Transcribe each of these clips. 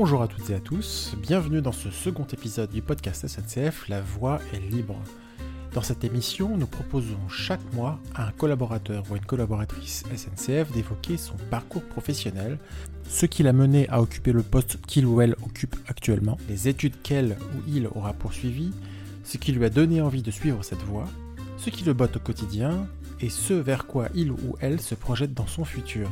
Bonjour à toutes et à tous, bienvenue dans ce second épisode du podcast SNCF La Voix est libre. Dans cette émission, nous proposons chaque mois à un collaborateur ou une collaboratrice SNCF d'évoquer son parcours professionnel, ce qui l'a mené à occuper le poste qu'il ou elle occupe actuellement, les études qu'elle ou il aura poursuivies, ce qui lui a donné envie de suivre cette voie, ce qui le botte au quotidien et ce vers quoi il ou elle se projette dans son futur.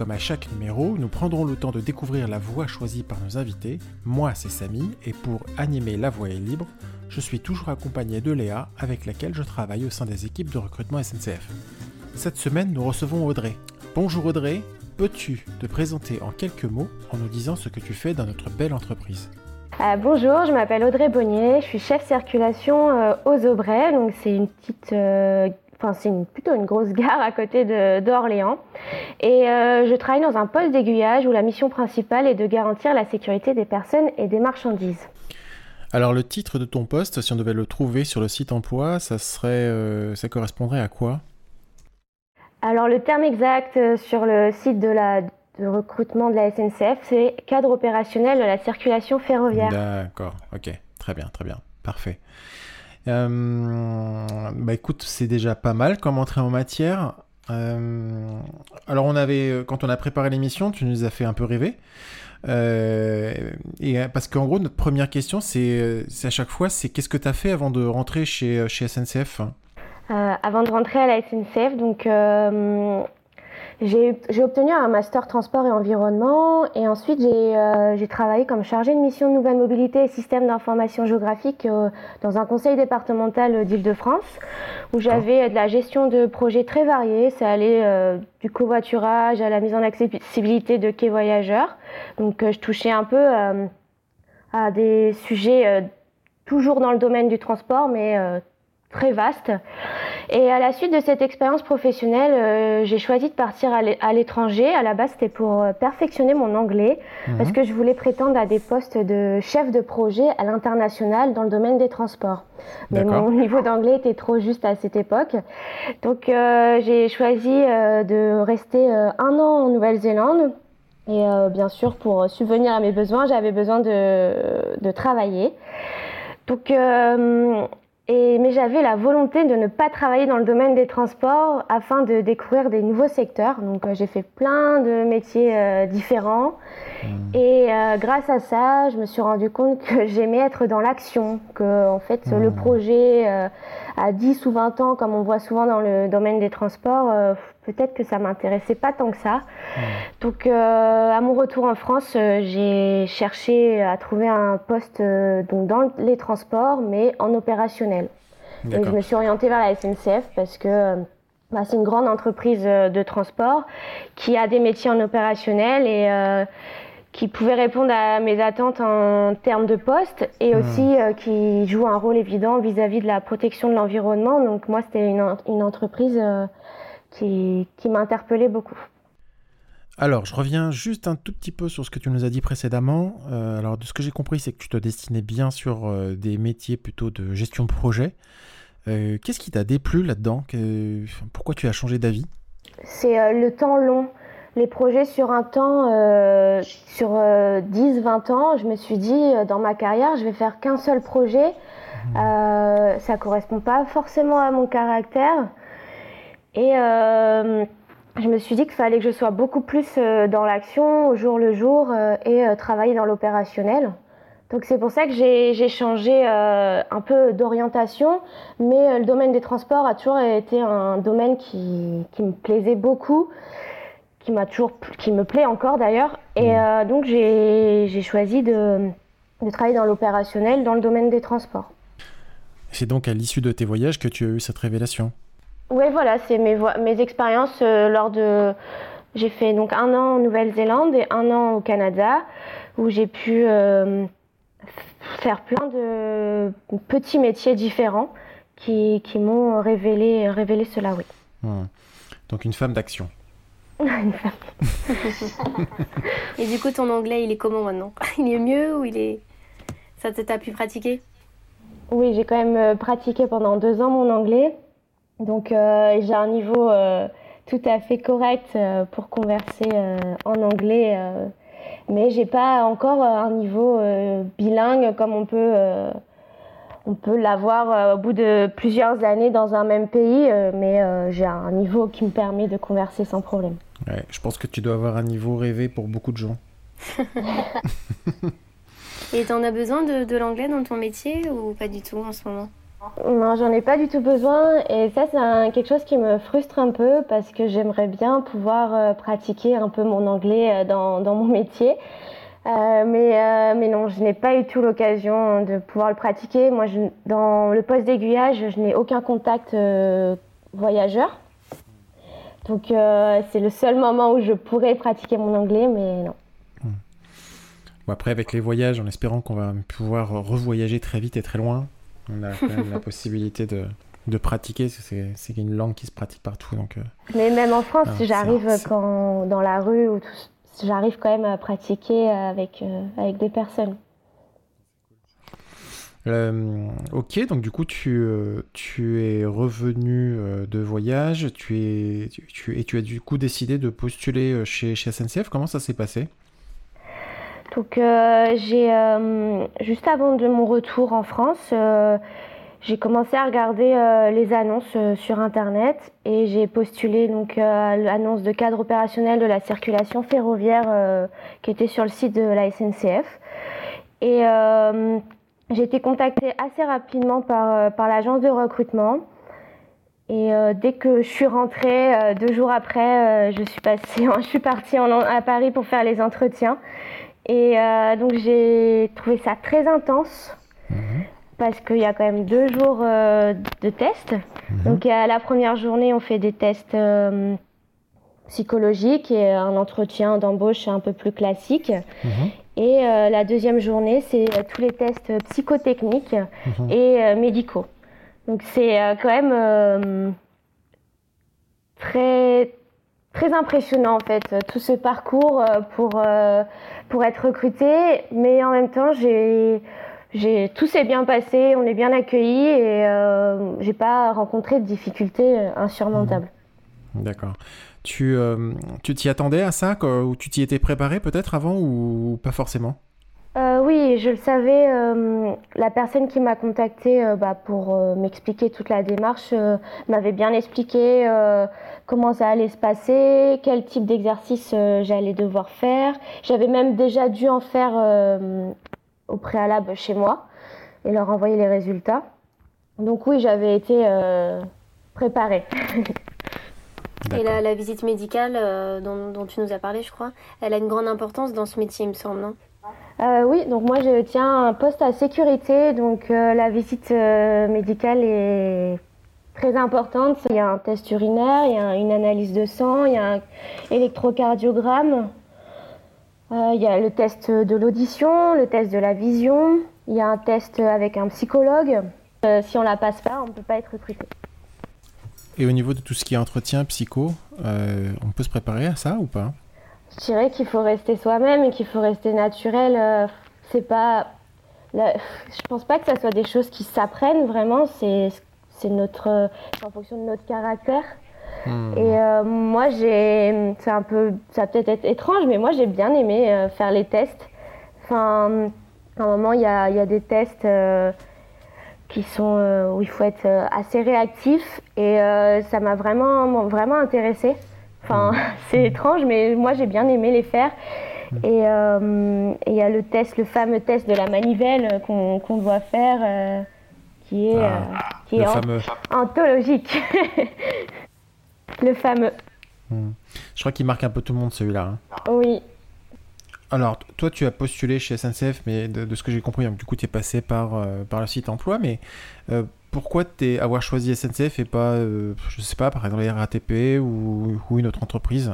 Comme à chaque numéro, nous prendrons le temps de découvrir la voie choisie par nos invités. Moi, c'est Samy, et pour animer La Voix est libre, je suis toujours accompagné de Léa, avec laquelle je travaille au sein des équipes de recrutement SNCF. Cette semaine, nous recevons Audrey. Bonjour Audrey, peux-tu te présenter en quelques mots en nous disant ce que tu fais dans notre belle entreprise? Euh, bonjour, je m'appelle Audrey Bonnier, je suis chef circulation euh, aux Aubrais, donc c'est une petite euh, enfin c'est plutôt une grosse gare à côté d'Orléans. Et je travaille dans un poste d'aiguillage où la mission principale est de garantir la sécurité des personnes et des marchandises. Alors le titre de ton poste, si on devait le trouver sur le site emploi, ça serait, ça correspondrait à quoi? Alors le terme exact sur le site de la de recrutement de la SNCF, c'est cadre opérationnel de la circulation ferroviaire. D'accord, ok, très bien, très bien, parfait. Euh, bah écoute, c'est déjà pas mal comme entrée en matière. Euh, alors on avait, quand on a préparé l'émission, tu nous as fait un peu rêver. Euh, et parce qu'en gros, notre première question, c'est à chaque fois, c'est qu'est-ce que tu as fait avant de rentrer chez, chez SNCF Avant de rentrer à la SNCF, donc j'ai obtenu un master transport et environnement et ensuite j'ai euh, travaillé comme chargée de mission de nouvelle mobilité et système d'information géographique euh, dans un conseil départemental d'Île-de-France où j'avais de la gestion de projets très variés. Ça allait euh, du covoiturage à la mise en accessibilité de quais voyageurs. Donc je touchais un peu à des sujets toujours dans le domaine du transport mais très vaste. Et à la suite de cette expérience professionnelle, euh, j'ai choisi de partir à l'étranger. À la base, c'était pour euh, perfectionner mon anglais, mhm. parce que je voulais prétendre à des postes de chef de projet à l'international dans le domaine des transports. Mais mon niveau d'anglais était trop juste à cette époque. Donc euh, j'ai choisi de rester un an en Nouvelle-Zélande. Et bien sûr, pour subvenir à mes besoins, j'avais besoin de, de travailler. Donc mais j'avais la volonté de ne pas travailler dans le domaine des transports afin de découvrir des nouveaux secteurs. Donc euh, j'ai fait plein de métiers euh, différents. Mmh. Et euh, grâce à ça, je me suis rendu compte que j'aimais être dans l'action, que en fait le mmh. projet à 10 ou 20 ans, comme on voit souvent dans le domaine des transports, peut-être que ça m'intéressait pas tant que ça. Mmh. Donc, euh, à mon retour en France, euh, j'ai cherché à trouver un poste euh, donc dans les transports, mais en opérationnel. Et je me suis orientée vers la SNCF parce que bah, c'est une grande entreprise de transport qui a des métiers en opérationnel et qui pouvait répondre à mes attentes en termes de poste et mmh. aussi qui joue un rôle évident vis-à-vis de la protection de l'environnement. Donc moi, c'était une, une, entreprise qui, qui m'a interpellée beaucoup. Alors, je reviens juste un tout petit peu sur ce que tu nous as dit précédemment. Euh, alors, de ce que j'ai compris, c'est que tu te destinais bien sur euh, des métiers plutôt de gestion de projet. Euh, qu'est-ce qui t'a déplu là-dedans Pourquoi tu as changé d'avis C'est le temps long. Les projets sur un temps, sur 10-20 ans, je me suis dit, dans ma carrière, je vais faire qu'un seul projet. Mmh. ça correspond pas forcément à mon caractère. Et euh, je me suis dit qu'il fallait que je sois beaucoup plus euh, dans l'action au jour le jour euh, et travailler dans l'opérationnel. Donc c'est pour ça que j'ai changé un peu d'orientation, mais le domaine des transports a toujours été un domaine qui, qui me plaisait beaucoup, qui m'a toujours, qui me plaît encore d'ailleurs. Et mmh. donc j'ai choisi de, de travailler dans l'opérationnel dans le domaine des transports. C'est donc à l'issue de tes voyages que tu as eu cette révélation? Oui, voilà, c'est mes, mes expériences euh, lors de. J'ai fait donc un an en Nouvelle-Zélande et un an au Canada, où j'ai pu euh, faire plein de petits métiers différents qui, qui m'ont révélé, révélé cela, oui. Donc une femme d'action. une femme. et du coup, ton anglais, il est comment maintenant? Il est mieux ou il est. Ça t'a pu pratiquer? Oui, j'ai quand même euh, pratiqué pendant deux ans mon anglais. Donc euh, j'ai un niveau euh, tout à fait correct euh, pour converser en anglais mais j'ai pas encore un niveau bilingue comme on peut on peut l'avoir au bout de plusieurs années dans un même pays, mais j'ai un niveau qui me permet de converser sans problème. Ouais, je pense que tu dois avoir un niveau rêvé pour beaucoup de gens. Et tu en as besoin de, l'anglais dans ton métier ou pas du tout en ce moment? Non, j'en ai pas du tout besoin. Et ça, c'est quelque chose qui me frustre un peu parce que j'aimerais bien pouvoir euh, pratiquer un peu mon anglais euh, dans, mon métier. Euh, mais, mais non, je n'ai pas eu tout l'occasion de pouvoir le pratiquer. Moi, je, dans le poste d'aiguillage, je n'ai aucun contact voyageur. Donc c'est le seul moment où je pourrais pratiquer mon anglais, mais non après, avec les voyages, en espérant qu'on va pouvoir revoyager très vite et très loin, on a quand même la possibilité de, de pratiquer, c'est une langue qui se pratique partout. Donc, euh, Mais même en France, si j'arrive quand dans la rue, ou j'arrive quand même à pratiquer avec, euh, avec des personnes. Euh, ok, donc du coup, tu, tu es revenu de voyage tu es, tu, et tu as du coup décidé de postuler chez, chez SNCF. Comment ça s'est passé? Donc euh, j'ai euh, juste avant de mon retour en France, euh, j'ai commencé à regarder les annonces sur internet et j'ai postulé donc l'annonce de cadre opérationnel de la circulation ferroviaire qui était sur le site de la SNCF. Et j'ai été contactée assez rapidement par, par l'agence de recrutement. Et dès que je suis rentrée, deux jours après, je suis passée, je suis partie à Paris pour faire les entretiens. Et euh, donc j'ai trouvé ça très intense mhm. parce qu'il y a quand même deux jours euh, de tests. Mhm. Donc à la première journée, on fait des tests euh, psychologiques et un entretien d'embauche un peu plus classique. Mhm. Et la deuxième journée, c'est tous les tests psychotechniques et médicaux. Donc c'est quand même très très impressionnant en fait tout ce parcours pour pour être recrutée, mais en même temps, j'ai, tout s'est bien passé, on est bien accueillis et euh, j'ai pas rencontré de difficultés insurmontables. Mmh. D'accord. Tu, euh, tu t'y attendais à ça ou tu t'y étais préparé peut-être avant ou pas forcément? Euh, oui, je le savais. la personne qui m'a contacté bah, pour m'expliquer toute la démarche m'avait bien expliqué comment ça allait se passer, quel type d'exercice euh, j'allais devoir faire. J'avais même déjà dû en faire euh, au préalable chez moi et leur envoyer les résultats. Donc oui, j'avais été euh, préparée. et la, visite médicale dont, tu nous as parlé, je crois, elle a une grande importance dans ce métier, il me semble, non? Oui, donc moi je tiens un poste à sécurité, donc la visite médicale est très importante. Il y a un test urinaire, il y a une analyse de sang, il y a un électrocardiogramme, euh, il y a le test de l'audition, le test de la vision, il y a un test avec un psychologue. Euh, si on la passe pas, on ne peut pas être recruté. Et au niveau de tout ce qui est entretien psycho, euh, on peut se préparer à ça ou pas? Je dirais qu'il faut rester soi-même et qu'il faut rester naturel. c'est pas, je pense pas que ça soit des choses qui s'apprennent vraiment. C'est c'est notre, en fonction de notre caractère. Hmm. Et euh, moi, j'ai, c'est un peu, ça peut être étrange, mais moi, j'ai bien aimé euh, faire les tests. Enfin, à un moment, il y a, y a, des tests euh, qui sont où il faut être assez réactif, et ça m'a vraiment, vraiment intéressé. Enfin, hmm. c'est étrange, mais moi, j'ai bien aimé les faire. Hmm. Et il y a le test, le fameux test de la manivelle qu'on doit faire qui est, ah, euh, qui est anthologique. le fameux. Hmm. Je crois qu'il marque un peu tout le monde celui-là. Hein. Oui. Alors, toi, tu as postulé chez SNCF, mais de, ce que j'ai compris, du coup, tu es passé par, euh, par le site emploi, mais euh, pourquoi es, avoir choisi SNCF et pas, je sais pas, par exemple, la RATP ou, une autre entreprise?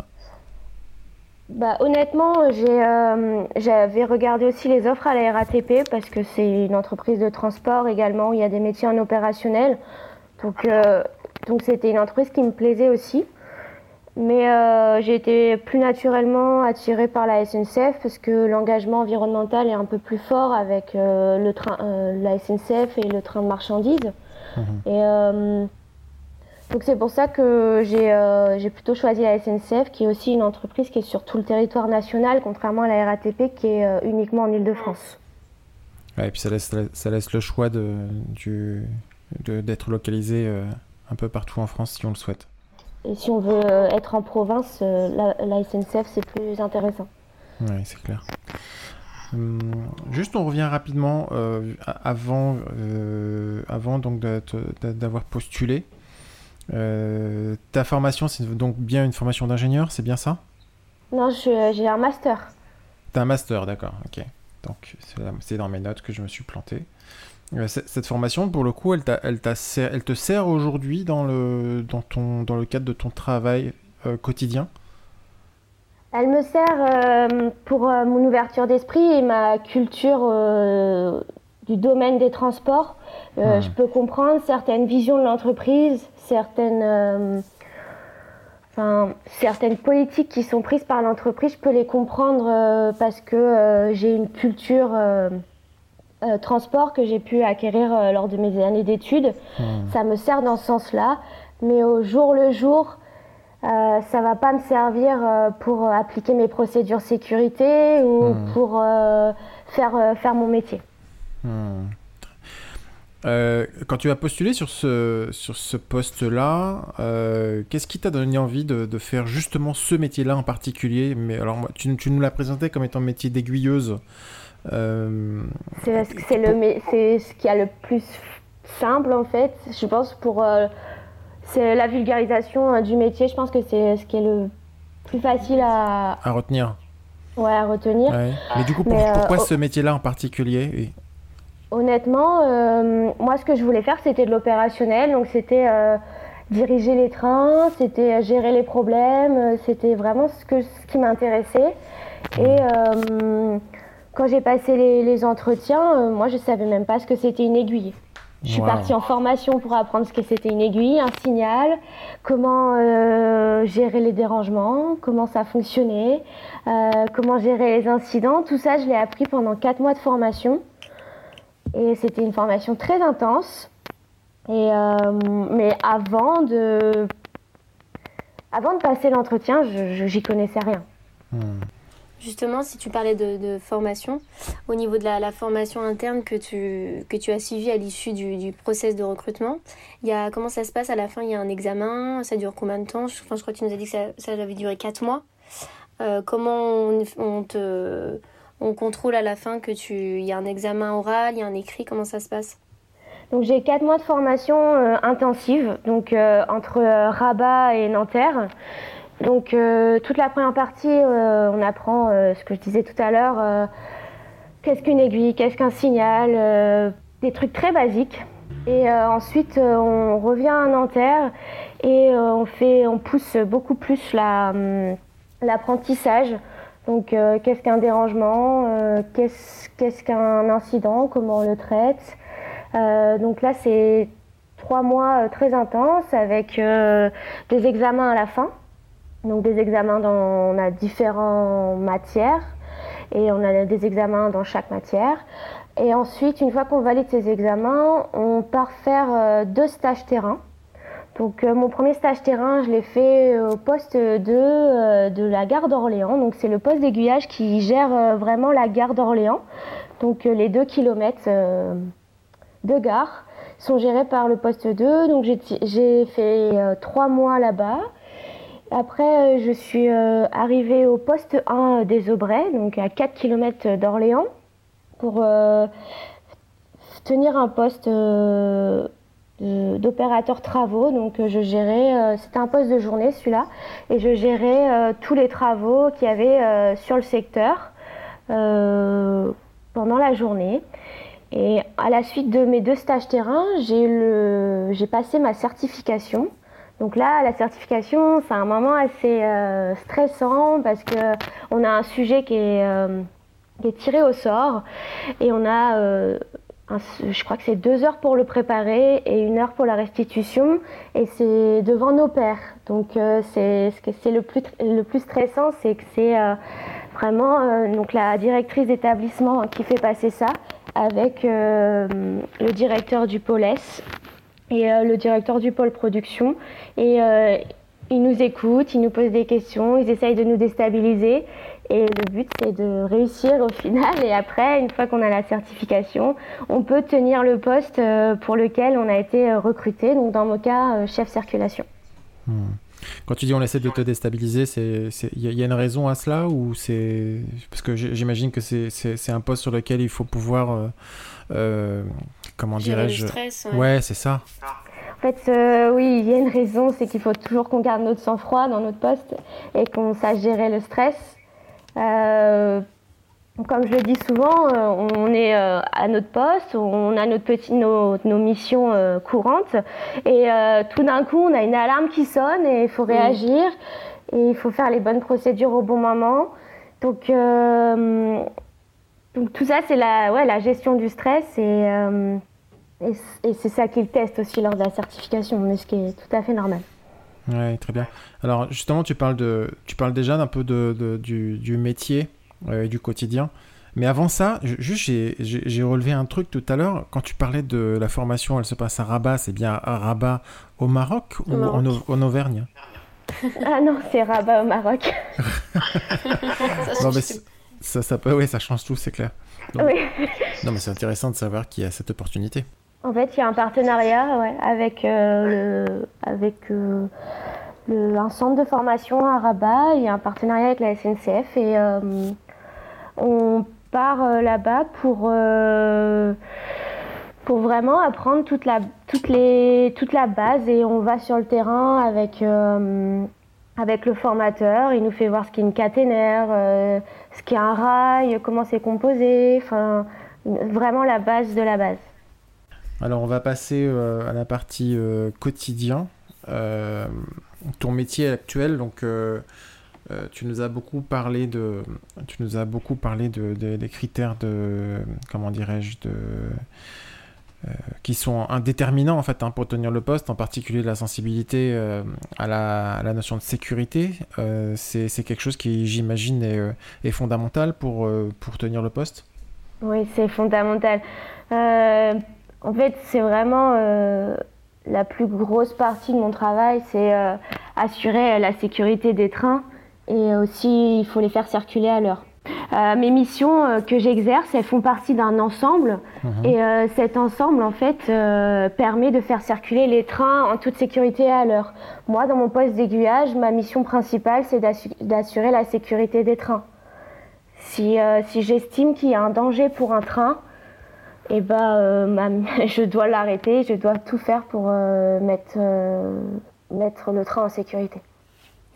Bah, honnêtement, euh, j'avais regardé aussi les offres à la RATP parce que c'est une entreprise de transport également, il y a des métiers en opérationnel. Donc, euh, donc c'était une entreprise qui me plaisait aussi. Mais euh, j'ai été plus naturellement attirée par la SNCF parce que l'engagement environnemental est un peu plus fort avec le train, la SNCF et le train de marchandises. Mmh. Et Donc c'est pour ça que j'ai plutôt choisi la SNCF, qui est aussi une entreprise qui est sur tout le territoire national, contrairement à la RATP qui est uniquement en Ile-de-France. Ouais, et puis ça laisse, ça laisse le choix d'être de, d'être localisé un peu partout en France si on le souhaite. Et si on veut être en province, la, la SNCF c'est plus intéressant. Oui, c'est clair. Hum, juste, on revient rapidement euh, avant, euh, avant donc d'avoir postulé. Euh, ta formation, c'est donc bien une formation d'ingénieur, c'est bien ça? Non, j'ai un master. T'as un master, d'accord, ok. Donc c'est dans mes notes que je me suis planté. cette formation, pour le coup, elle, elle, elle te sert aujourd'hui dans le, dans, ton, dans le cadre de ton travail quotidien? Elle me sert euh, pour euh, mon ouverture d'esprit et ma culture euh, du domaine des transports. Je peux comprendre certaines visions de l'entreprise, certaines, certaines politiques qui sont prises par l'entreprise. Je peux les comprendre parce que j'ai une culture transport que j'ai pu acquérir lors de mes années d'études. Hmm. Ça me sert dans ce sens-là. Mais au jour le jour, euh, ça va pas me servir euh, pour appliquer mes procédures sécurité ou hmm. pour euh, faire, faire mon métier. Hmm. quand tu as postulé sur ce, sur ce poste-là, qu'est-ce qui t'a donné envie de, de, faire justement ce métier-là en particulier? Mais alors, tu, tu nous l'as présenté comme étant métier d'aiguilleuse. c'est ce qui a le plus simple en fait, je pense, pour c'est la vulgarisation hein, du métier. Je pense que c'est ce qui est le plus facile à, à retenir. Ouais, à retenir. Mais du coup, pourquoi euh, ce métier-là en particulier Honnêtement, euh, moi, ce que je voulais faire, c'était de l'opérationnel. Donc, c'était euh, diriger les trains, c'était gérer les problèmes. C'était vraiment ce, que, ce qui m'intéressait. Et quand j'ai passé les, les entretiens, moi, je savais même pas ce que c'était une aiguille. Je suis partie en formation pour apprendre ce que c'était une aiguille, un signal, comment euh, gérer les dérangements, comment ça fonctionnait, euh, comment gérer les incidents. Tout ça, je l'ai appris pendant quatre mois de formation. Et c'était une formation très intense. Et, euh, mais avant de, avant de passer l'entretien, je j'y connaissais rien. Hmm. Justement, si tu parlais de, formation, au niveau de la, formation interne que tu, que tu as suivie à l'issue du, du, process de recrutement, y a, comment ça se passe à la fin? Il y a un examen, ça dure combien de temps? Je, je crois que tu nous as dit que ça, ça avait duré 4 mois. Euh, comment on, te, on contrôle à la fin que tu, il y a un examen oral, il y a un écrit, comment ça se passe? Donc j'ai 4 mois de formation euh, intensive, donc euh, entre Rabat et Nanterre. Donc euh, toute la première partie, euh, on apprend euh, ce que je disais tout à l'heure, qu'est-ce qu'une aiguille, qu'est-ce qu'un signal, des trucs très basiques. Et ensuite, on revient à Nanterre et on, fait, on pousse beaucoup plus hum, l'apprentissage. Donc qu'est-ce qu'un dérangement, qu'est-ce qu'un incident, comment on le traite. donc là, c'est trois mois très intenses avec des examens à la fin. Donc des examens dans on a différentes matières et on a des examens dans chaque matière. Et ensuite, une fois qu'on valide ces examens, on part faire euh, deux stages terrain. Donc euh, mon premier stage terrain, je l'ai fait au poste 2 euh, de la gare d'Orléans. Donc c'est le poste d'aiguillage qui gère vraiment la gare d'Orléans. Donc les deux kilomètres de gare sont gérés par le poste 2. Donc j'ai fait trois mois là-bas. Après, euh, je suis euh, arrivée au poste 1 des Aubrais, donc à 4 km d'Orléans, pour euh, tenir un poste d'opérateur travaux. Donc, je gérais, c'était un poste de journée celui-là, et je gérais tous les travaux qu'il y avait sur le secteur pendant la journée. Et à la suite de mes deux stages terrain, j'ai passé ma certification. Donc là, la certification, c'est un moment assez euh, stressant parce qu'on a un sujet euh, qui est, tiré au sort et on a, euh, je crois que c'est deux heures pour le préparer et une heure pour la restitution et c'est devant nos pairs. Donc c'est ce que c'est le plus, le plus stressant, c'est que c'est vraiment donc la directrice d'établissement qui fait passer ça avec le directeur du pôle et le directeur du pôle production. Et ils nous écoutent, ils nous posent des questions, ils essayent de nous déstabiliser. Et le but, c'est de réussir au final. Et après, une fois qu'on a la certification, on peut tenir le poste pour lequel on a été recruté. Donc, dans mon cas, chef circulation. Hmm. Quand tu dis on essaie de te déstabiliser, il y, a une raison à cela ou c'est parce que j'imagine que c'est un poste sur lequel il faut pouvoir euh, euh, comment dirais-je Ouais, c'est ça. En fait, euh, oui, il y a une raison, c'est qu'il faut toujours qu'on garde notre sang-froid dans notre poste et qu'on sache gérer le stress. Comme je le dis souvent, euh, on est euh, à notre poste, on a notre petit, nos, missions euh, courantes, et tout d'un coup, on a une alarme qui sonne et il faut réagir, et il faut faire les bonnes procédures au bon moment. Donc, donc tout ça, c'est la, ouais, la gestion du stress, et, et, c'est ça qu'ils testent aussi lors de la certification, mais ce qui est tout à fait normal. Oui, très bien. Alors justement, tu parles, de, tu parles déjà d'un peu de, du, du métier du quotidien. Mais avant ça, juste j'ai relevé un truc tout à l'heure. Quand tu parlais de la formation, elle se passe à Rabat, c'est bien à Rabat au Maroc ou En, Auvergne? Ah non, c'est Rabat au Maroc. ça, mais ça, ça, peut, oui, ça change tout, c'est clair. oui. Non, mais c'est intéressant de savoir qu'il y a cette opportunité. En fait, il y a un partenariat ouais, avec, euh, le, avec euh, un centre de formation à Rabat. Il y a un partenariat avec la SNCF et euh, on part là-bas pour, pour vraiment apprendre toute la, toute, les, toute la base et on va sur le terrain avec, avec le formateur. Il nous fait voir ce qu'est une caténaire, ce qu'est un rail, comment c'est composé, enfin vraiment la base de la base. Alors on va passer à la partie quotidien. ton métier actuel, donc euh, tu nous as beaucoup parlé de, tu nous as beaucoup parlé de, des critères de, comment dirais-je, de, euh, qui sont indéterminants en fait hein, pour tenir le poste, en particulier la sensibilité euh, à, la, notion de sécurité. c'est quelque chose qui, j'imagine, est, est, fondamental pour, pour tenir le poste. Oui, c'est fondamental. en fait, c'est vraiment la plus grosse partie de mon travail, c'est assurer la sécurité des trains et aussi il faut les faire circuler à l'heure. Euh, mes missions euh, que j'exerce, elles font partie d'un ensemble mhm. et euh, cet ensemble en fait permet de faire circuler les trains en toute sécurité à l'heure. Moi, dans mon poste d'aiguillage, ma mission principale, c'est d'assurer la sécurité des trains. Si, si j'estime qu'il y a un danger pour un train, eh ben, je dois l'arrêter, je dois tout faire pour mettre, mettre le train en sécurité.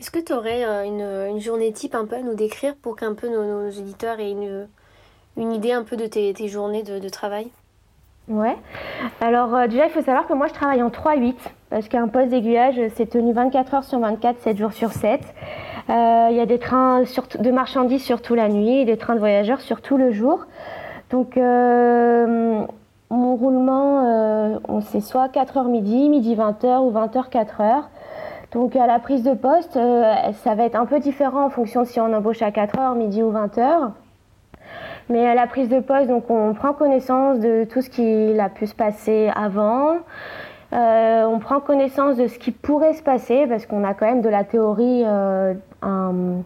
Est-ce que tu aurais euh, une, journée type un peu à nous décrire pour qu'un peu nos, éditeurs aient une, idée un peu de tes, journées de, travail? Ouais. Alors euh, déjà, il faut savoir que moi, je travaille en 3-8 parce qu'un poste d'aiguillage, c'est tenu 24 heures sur 24, 7 jours sur 7. Euh, il y a des trains de marchandises surtout la nuit et des trains de voyageurs surtout le jour. Donc mon roulement, on sait soit 4h midi, midi 20h ou 20h 4h. Donc à la prise de poste, euh, ça va être un peu différent en fonction si on embauche à 4h, midi ou 20h. Mais à la prise de poste, donc on prend connaissance de tout ce qui a pu se passer avant. Euh, on prend connaissance de ce qui pourrait se passer parce qu'on a quand même de la théorie, euh, un,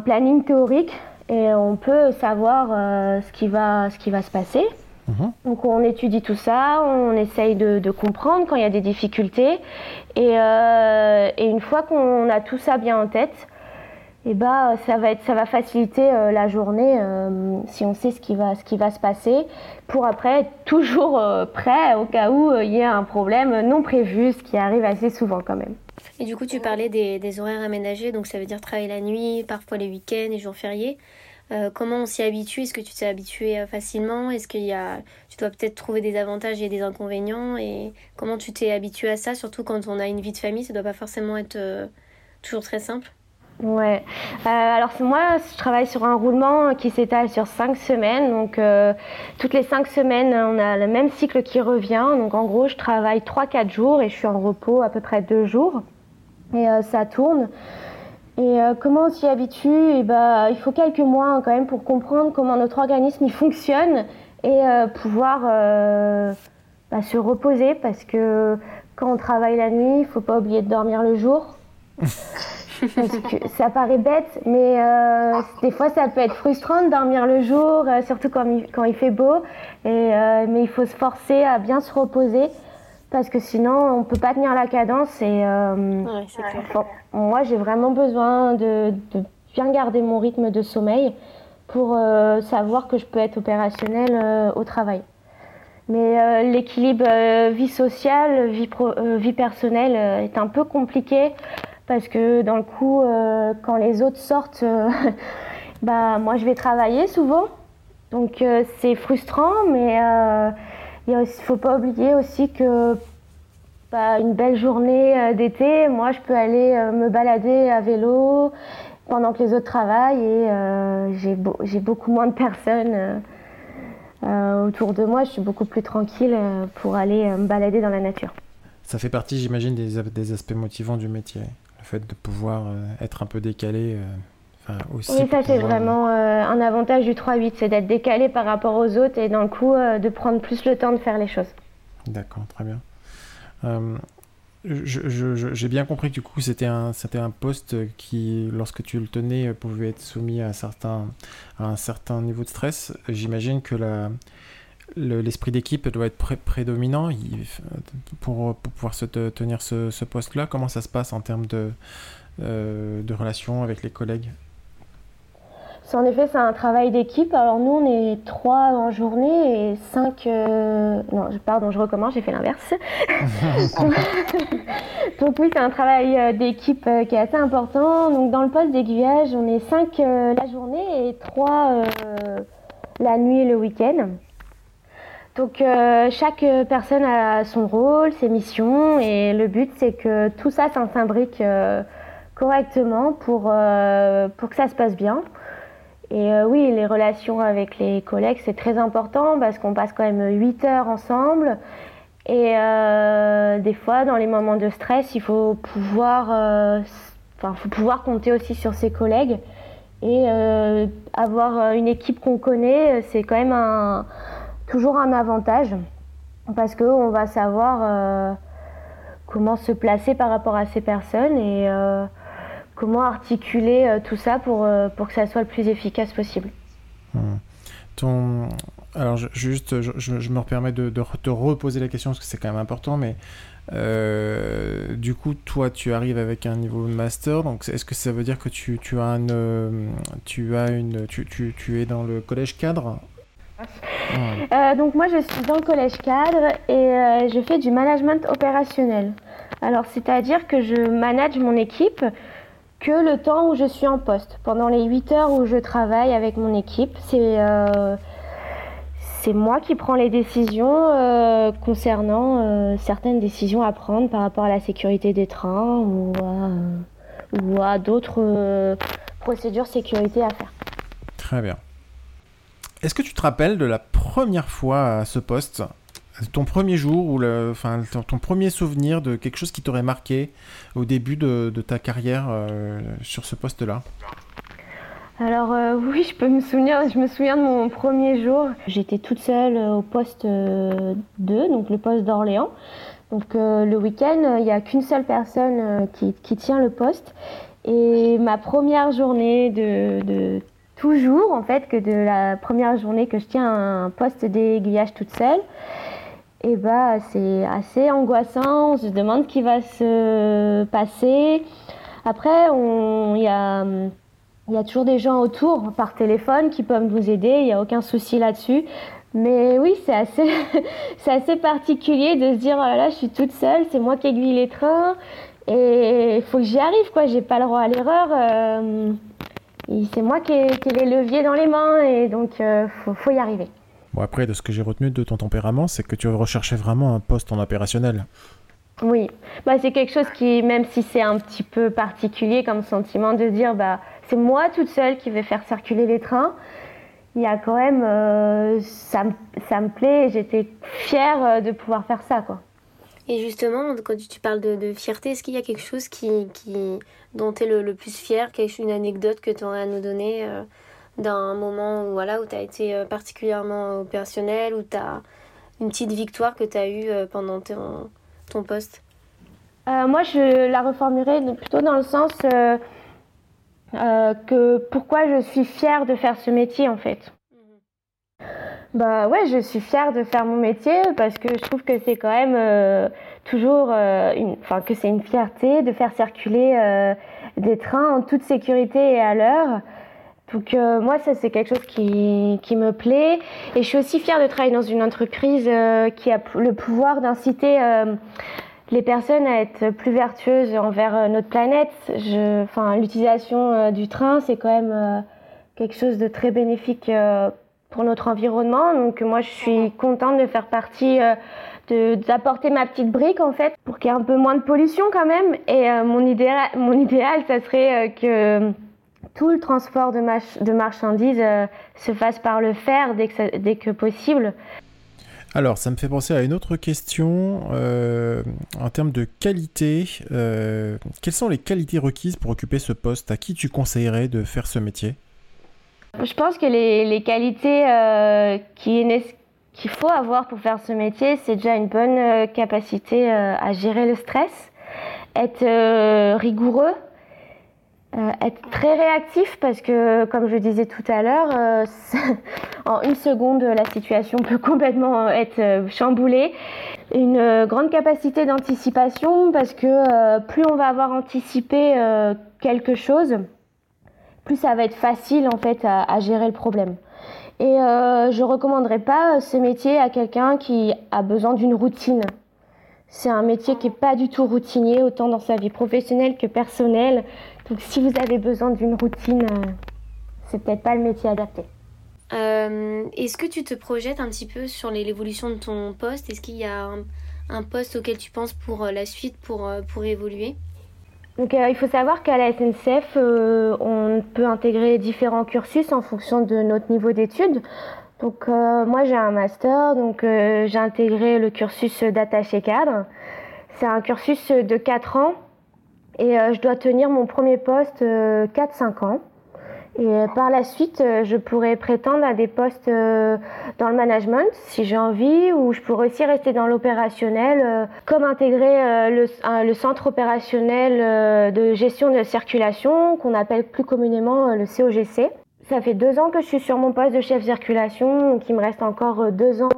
planning théorique et on peut savoir ce qui va se passer. Mhm. Donc on étudie tout ça, on essaye de, comprendre quand il y a des difficultés. Euh, et, une fois qu'on a tout ça bien en tête, et eh ben, ça, va être, ça va faciliter euh, la journée euh, si on sait ce qui, va, ce qui va se passer pour après être toujours prêt au cas où il y a un problème non prévu, ce qui arrive assez souvent quand même. Et du coup, tu parlais des, des horaires aménagés, donc ça veut dire travailler la nuit, parfois les week-ends et jours fériés. Euh, comment on s'y habitue? Est-ce que tu t'es habitué euh, facilement? Est-ce qu'il y a, tu dois peut-être trouver des avantages et des inconvénients? Et comment tu t'es habitué à ça? Surtout quand on a une vie de famille, ça doit pas forcément être euh, toujours très simple. Ouais. alors moi, je travaille sur un roulement qui s'étale sur cinq semaines. Donc toutes les cinq semaines, on a le même cycle qui revient. Donc en gros, je travaille 3-4 jours et je suis en repos à peu près 2 jours. Et ça tourne. Et euh, comment on s'y habitue? Et bah, Il faut quelques mois hein, quand même pour comprendre comment notre organisme il fonctionne et euh, pouvoir euh, bah, se reposer parce que quand on travaille la nuit, il faut pas oublier de dormir le jour. ça paraît bête, mais des fois ça peut être frustrant de dormir le jour, surtout quand il, quand il, fait beau. Et, mais il faut se forcer à bien se reposer parce que sinon on ne peut pas tenir la cadence. Et moi j'ai vraiment besoin de, de, bien garder mon rythme de sommeil pour savoir que je peux être opérationnelle au travail. Mais l'équilibre vie sociale, vie, vie personnelle est un peu compliqué parce que dans le coup, euh, quand les autres sortent, euh, bah, moi je vais travailler souvent. Donc euh, c'est frustrant, mais il ne faut pas oublier aussi que bah, une belle journée d'été, moi je peux aller me balader à vélo pendant que les autres travaillent et j'ai beaucoup moins de personnes. autour de moi, je suis beaucoup plus tranquille pour aller me balader dans la nature. Ça fait partie, j'imagine, des, aspects motivants du métier le fait de pouvoir euh, être un peu décalé. Euh, aussi oui, ça c'est vraiment euh, un avantage du 3-8, c'est d'être décalé par rapport aux autres et d'un coup de prendre plus le temps de faire les choses. D'accord, très bien. J'ai bien compris que du coup c'était un, poste qui, lorsque tu le tenais, pouvait être soumis à, certains, à un certain niveau de stress. J'imagine que l'esprit d'équipe doit être prédominant pour, pouvoir se tenir ce, poste-là. Comment ça se passe en termes de, euh, de relations avec les collègues? En effet, c'est un travail d'équipe. Alors nous, on est trois en journée et cinq... Euh, non, pardon, je recommence, j'ai fait l'inverse. Donc oui, c'est un travail euh, d'équipe qui est assez important. Donc dans le poste d'aiguillage, on est cinq la journée et trois la nuit et le week-end. Donc euh, chaque personne a son rôle, ses missions et le but c'est que tout ça, s'imbrique euh, correctement pour, euh, pour que ça se passe bien. Et oui, les relations avec les collègues c'est très important parce qu'on passe quand même 8 heures ensemble. Et des fois dans les moments de stress il faut pouvoir, faut pouvoir compter aussi sur ses collègues. Et avoir une équipe qu'on connaît c'est quand même un toujours un avantage parce qu'on va savoir euh, comment se placer par rapport à ces personnes. Et euh, comment articuler euh, tout ça pour, pour que ça soit le plus efficace possible. Hmm. Ton... Alors juste, je, me permets de, te reposer la question parce que c'est quand même important, mais du coup, toi, tu arrives avec un niveau de master, donc est-ce que ça veut dire que tu, tu as une, tu as une, tu, tu, tu es dans le collège cadre? Euh, donc moi je suis dans le collège cadre et euh, je fais du management opérationnel. Alors c'est-à-dire que je manage mon équipe que le temps où je suis en poste. Pendant les 8 heures où je travaille avec mon équipe, c'est euh, moi qui prends les décisions concernant certaines décisions à prendre par rapport à la sécurité des trains ou ou à d'autres procédures sécurité à faire. Très bien. Est-ce que tu te rappelles de la première fois à ce poste ton premier jour ou le, enfin, ton premier souvenir de quelque chose qui t'aurait marqué au début de, ta carrière euh, sur ce poste-là? Alors euh, oui, je peux me souvenir, je me souviens de mon premier jour. J'étais toute seule au poste 2, euh, donc le poste d'Orléans. Donc le week-end, il n'y a qu'une seule personne qui, qui, tient le poste. Et ma première journée de, de toujours en fait que de la première journée que je tiens un poste d'aiguillage toute seule. Et bah c'est assez angoissant, on se demande ce qui va se passer. Après, il y a, toujours des gens autour par téléphone qui peuvent nous aider, il n'y a aucun souci là-dessus. Mais oui, c'est assez, c'est particulier de se dire, oh là là, je suis toute seule, c'est moi qui aiguille les trains, et il faut que j'y arrive, quoi, j'ai pas le droit à l'erreur. Euh, c'est moi qui ai, les leviers dans les mains et donc il euh, faut, y arriver. Bon après, de ce que j'ai retenu de ton tempérament, c'est que tu recherchais vraiment un poste en opérationnel. Oui, bah, c'est quelque chose qui, même si c'est un petit peu particulier comme sentiment de dire bah, c'est moi toute seule qui vais faire circuler les trains, il y a quand même, euh, ça, ça, me plaît, j'étais fière euh, de pouvoir faire ça. quoi. Et justement, quand tu parles de, fierté, est-ce qu'il y a quelque chose qui, qui dont tu es le, plus fier, quelque, une anecdote que tu aurais à nous donner euh, d'un moment où, voilà, où tu as été euh, particulièrement opérationnel, où tu as une petite victoire que tu as eue pendant ton, ton poste? Moi, je la reformulerais plutôt dans le sens que pourquoi je suis fière de faire ce métier en fait. Bah ouais, je suis fière de faire mon métier parce que je trouve que c'est quand même euh, toujours, euh, enfin que c'est une fierté de faire circuler euh, des trains en toute sécurité et à l'heure. Donc moi, ça c'est quelque chose qui, qui, me plaît. Et je suis aussi fière de travailler dans une entreprise qui a le pouvoir d'inciter les personnes à être plus vertueuses envers notre planète. Enfin, l'utilisation du train, c'est quand même quelque chose de très bénéfique pour notre environnement. Donc moi, je suis contente de faire partie, euh, d'apporter ma petite brique en fait, pour qu'il y ait un peu moins de pollution quand même. Et euh, mon, idéal, mon idéal, ça serait euh, que tout le transport de, de marchandises se fasse par le fer dès que, dès que possible. Alors, ça me fait penser à une autre question en termes de qualité. quelles sont les qualités requises pour occuper ce poste? À qui tu conseillerais de faire ce métier? Je pense que les, qualités euh, qu'il faut avoir pour faire ce métier, c'est déjà une bonne euh, capacité euh, à gérer le stress, être rigoureux, être très réactif parce que, comme je disais tout à l'heure, en une seconde, la situation peut complètement être chamboulée. Une grande capacité d'anticipation parce que plus on va avoir anticipé quelque chose, plus ça va être facile en fait à, gérer le problème. Et euh, je recommanderais pas ce métier à quelqu'un qui a besoin d'une routine. C'est un métier qui n'est pas du tout routinier, autant dans sa vie professionnelle que personnelle. Donc si vous avez besoin d'une routine, euh, c'est peut-être pas le métier adapté. Euh, est-ce que tu te projettes un petit peu sur l'évolution de ton poste? Est-ce qu'il y a un, poste auquel tu penses pour la suite, pour, pour évoluer? Donc, euh, il faut savoir qu'à la SNCF, euh, on peut intégrer différents cursus en fonction de notre niveau d'études. Donc, euh, moi, j'ai un master, donc j'ai intégré le cursus d'attaché cadre. C'est un cursus de 4 ans et je dois tenir mon premier poste 4-5 ans. Et euh, par la suite, euh, je pourrais prétendre à des postes euh, dans le management si j'ai envie, ou je pourrais aussi rester dans l'opérationnel, comme intégrer le, centre opérationnel de gestion de circulation, qu'on appelle plus communément le COGC. Ça fait deux ans que je suis sur mon poste de chef circulation, donc il me reste encore deux ans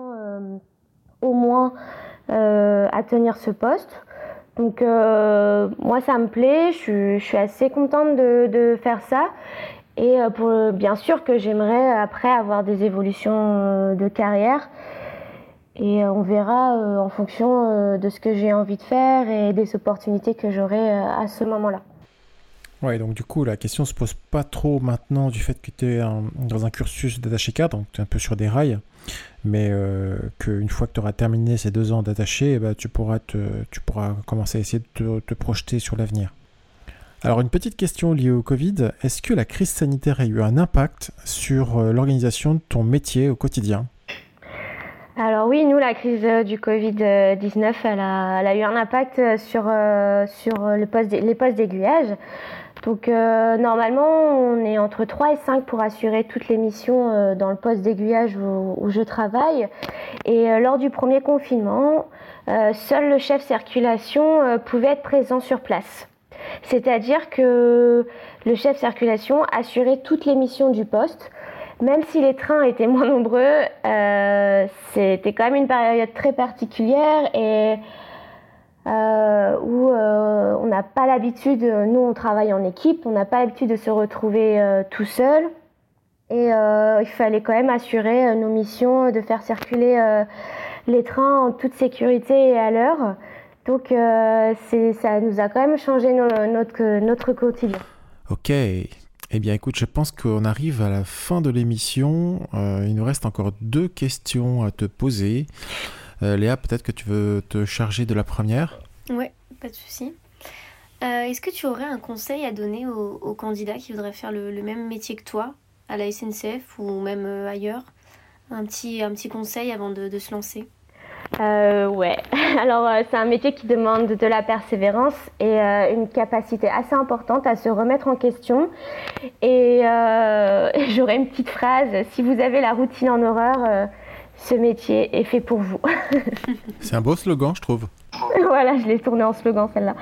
au moins à tenir ce poste. Donc moi ça me plaît, je, suis assez contente de, de faire ça. Et euh, pour, bien sûr que j'aimerais après avoir des évolutions euh, de carrière. Et euh, on verra en fonction de ce que j'ai envie de faire et des opportunités que j'aurai à ce moment-là. Ouais, donc du coup, la question se pose pas trop maintenant du fait que tu es dans un cursus d'attaché cadre, donc tu es un peu sur des rails, mais qu'une fois que tu auras terminé ces deux ans d'attaché, eh ben, tu, pourras tu pourras commencer à essayer de te projeter sur l'avenir. Alors une petite question liée au Covid, est-ce que la crise sanitaire a eu un impact sur euh, l'organisation de ton métier au quotidien? Alors oui, nous, la crise euh, du Covid-19, elle a, eu un impact euh, sur, sur les postes d'aiguillage. Donc normalement, on est entre 3 et 5 pour assurer toutes les missions dans le poste d'aiguillage où, je travaille. Et lors du premier confinement, seul le chef circulation pouvait être présent sur place. C'est-à-dire que le chef circulation assurait toutes les missions du poste. Même si les trains étaient moins nombreux, euh, c'était quand même une période très particulière et euh, où euh, on n'a pas l'habitude, nous on travaille en équipe, on n'a pas l'habitude de se retrouver tout seul. Et il fallait quand même assurer nos missions de faire circuler les trains en toute sécurité et à l'heure. Donc euh, ça nous a quand même changé notre, quotidien. Ok. Eh bien écoute, je pense qu'on arrive à la fin de l'émission. Euh, il nous reste encore deux questions à te poser. Euh, Léa, peut-être que tu veux te charger de la première Ouais, pas de souci. Est-ce que tu aurais un conseil à donner aux, candidats qui voudraient faire le, même métier que toi, à la SNCF ou même ailleurs? Un petit, un petit conseil avant de, de se lancer? Euh, ouais, alors euh, c'est un métier qui demande de la persévérance et euh, une capacité assez importante à se remettre en question. Et j'aurais une petite phrase, si vous avez la routine en horreur, ce métier est fait pour vous. C'est un beau slogan, je trouve. voilà, je l'ai tourné en slogan celle-là.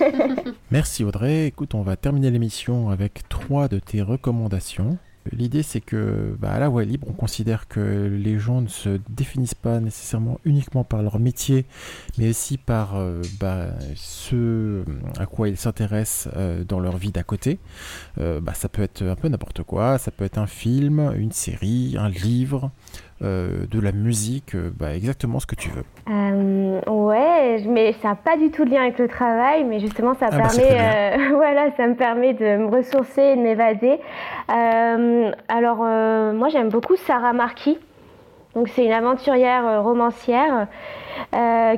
Merci Audrey. Écoute, on va terminer l'émission avec trois de tes recommandations. L'idée, c'est que bah, à la voie libre, on considère que les gens ne se définissent pas nécessairement uniquement par leur métier, mais aussi par euh, bah, ce à quoi ils s'intéressent euh, dans leur vie d'à côté. Euh, bah, ça peut être un peu n'importe quoi, ça peut être un film, une série, un livre, de la musique, bah, exactement ce que tu veux. ouais, mais ça n'a pas du tout de lien avec le travail, mais justement ça ah bah, permet, voilà, ça me permet de me ressourcer et de m'évader. alors moi j'aime beaucoup Sarah Marquis. Donc c'est une aventurière romancière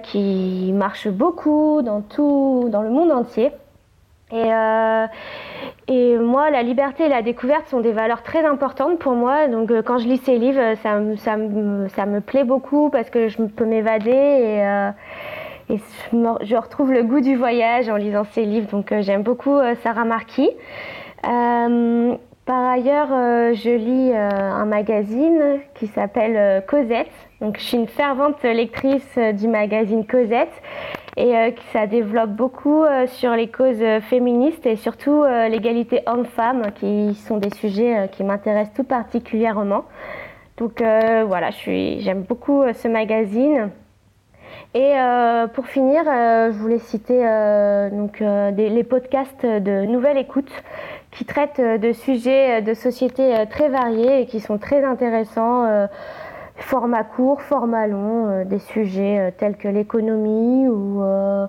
qui marche beaucoup dans tout, dans le monde entier. Et, euh, et moi, la liberté et la découverte sont des valeurs très importantes pour moi. Donc, euh, quand je lis ces livres, ça, me plaît beaucoup parce que je peux m'évader et, euh, et je, retrouve le goût du voyage en lisant ces livres. Donc, j'aime beaucoup Sarah Marquis. par ailleurs, je lis un magazine qui s'appelle Cosette. Donc, je suis une fervente lectrice du magazine Cosette et euh, ça développe beaucoup euh, sur les causes féministes et surtout euh, l'égalité homme-femme qui sont des sujets qui m'intéressent tout particulièrement. Donc voilà, j'aime beaucoup ce magazine. Et pour finir, je voulais citer donc, les podcasts de Nouvelle Écoute qui traitent de sujets de société très variés et qui sont très intéressants format court, format long, euh, des sujets euh, tels que l'économie ou, euh,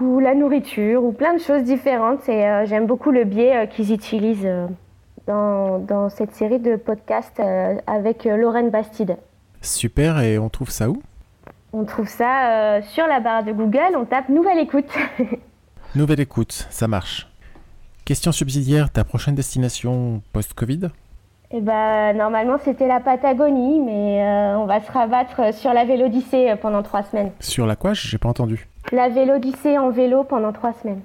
ou la nourriture ou plein de choses différentes. Et j'aime beaucoup le biais qu'ils utilisent dans, dans, cette série de podcasts avec Lorraine Bastide. Super, et on trouve ça où? On trouve ça sur la barre de Google, on tape Nouvelle Écoute. Nouvelle Écoute, ça marche. Question subsidiaire, ta prochaine destination post-Covid? Eh ben, normalement, c'était la Patagonie, mais euh, on va se rabattre sur la Vélodyssée euh, pendant trois semaines. Sur la quoi? J'ai pas entendu. La Vélodyssée en vélo pendant trois semaines.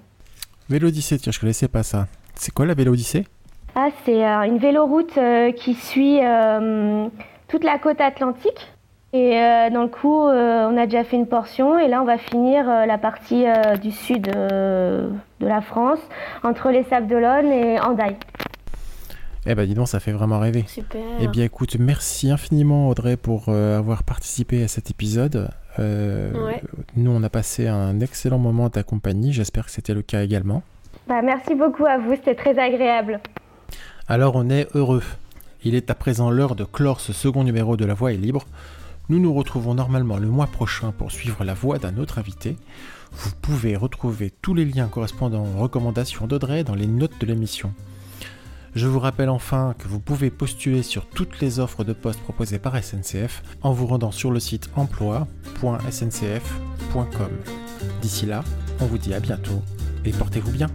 Vélodyssée, tiens, je connaissais pas ça. C'est quoi la Vélodyssée Ah, c'est euh, une véloroute qui suit toute la côte atlantique. Et dans le coup, on a déjà fait une portion et là, on va finir la partie du sud de la France, entre les Sables d'Olonne et Andaille. Eh ben dis donc, ça fait vraiment rêver. Super. Eh bien écoute, merci infiniment Audrey pour euh, avoir participé à cet épisode. Euh, nous, on a passé un excellent moment à ta compagnie. J'espère que c'était le cas également. Bah, merci beaucoup à vous, c'était très agréable. Alors on est heureux. Il est à présent l'heure de clore ce second numéro de La Voix est libre. Nous nous retrouvons normalement le mois prochain pour suivre la voix d'un autre invité. Vous pouvez retrouver tous les liens correspondant aux recommandations d'Audrey dans les notes de l'émission. Je vous rappelle enfin que vous pouvez postuler sur toutes les offres de poste proposées par SNCF en vous rendant sur le site emploi.sncf.com. D'ici là, on vous dit à bientôt et portez-vous bien.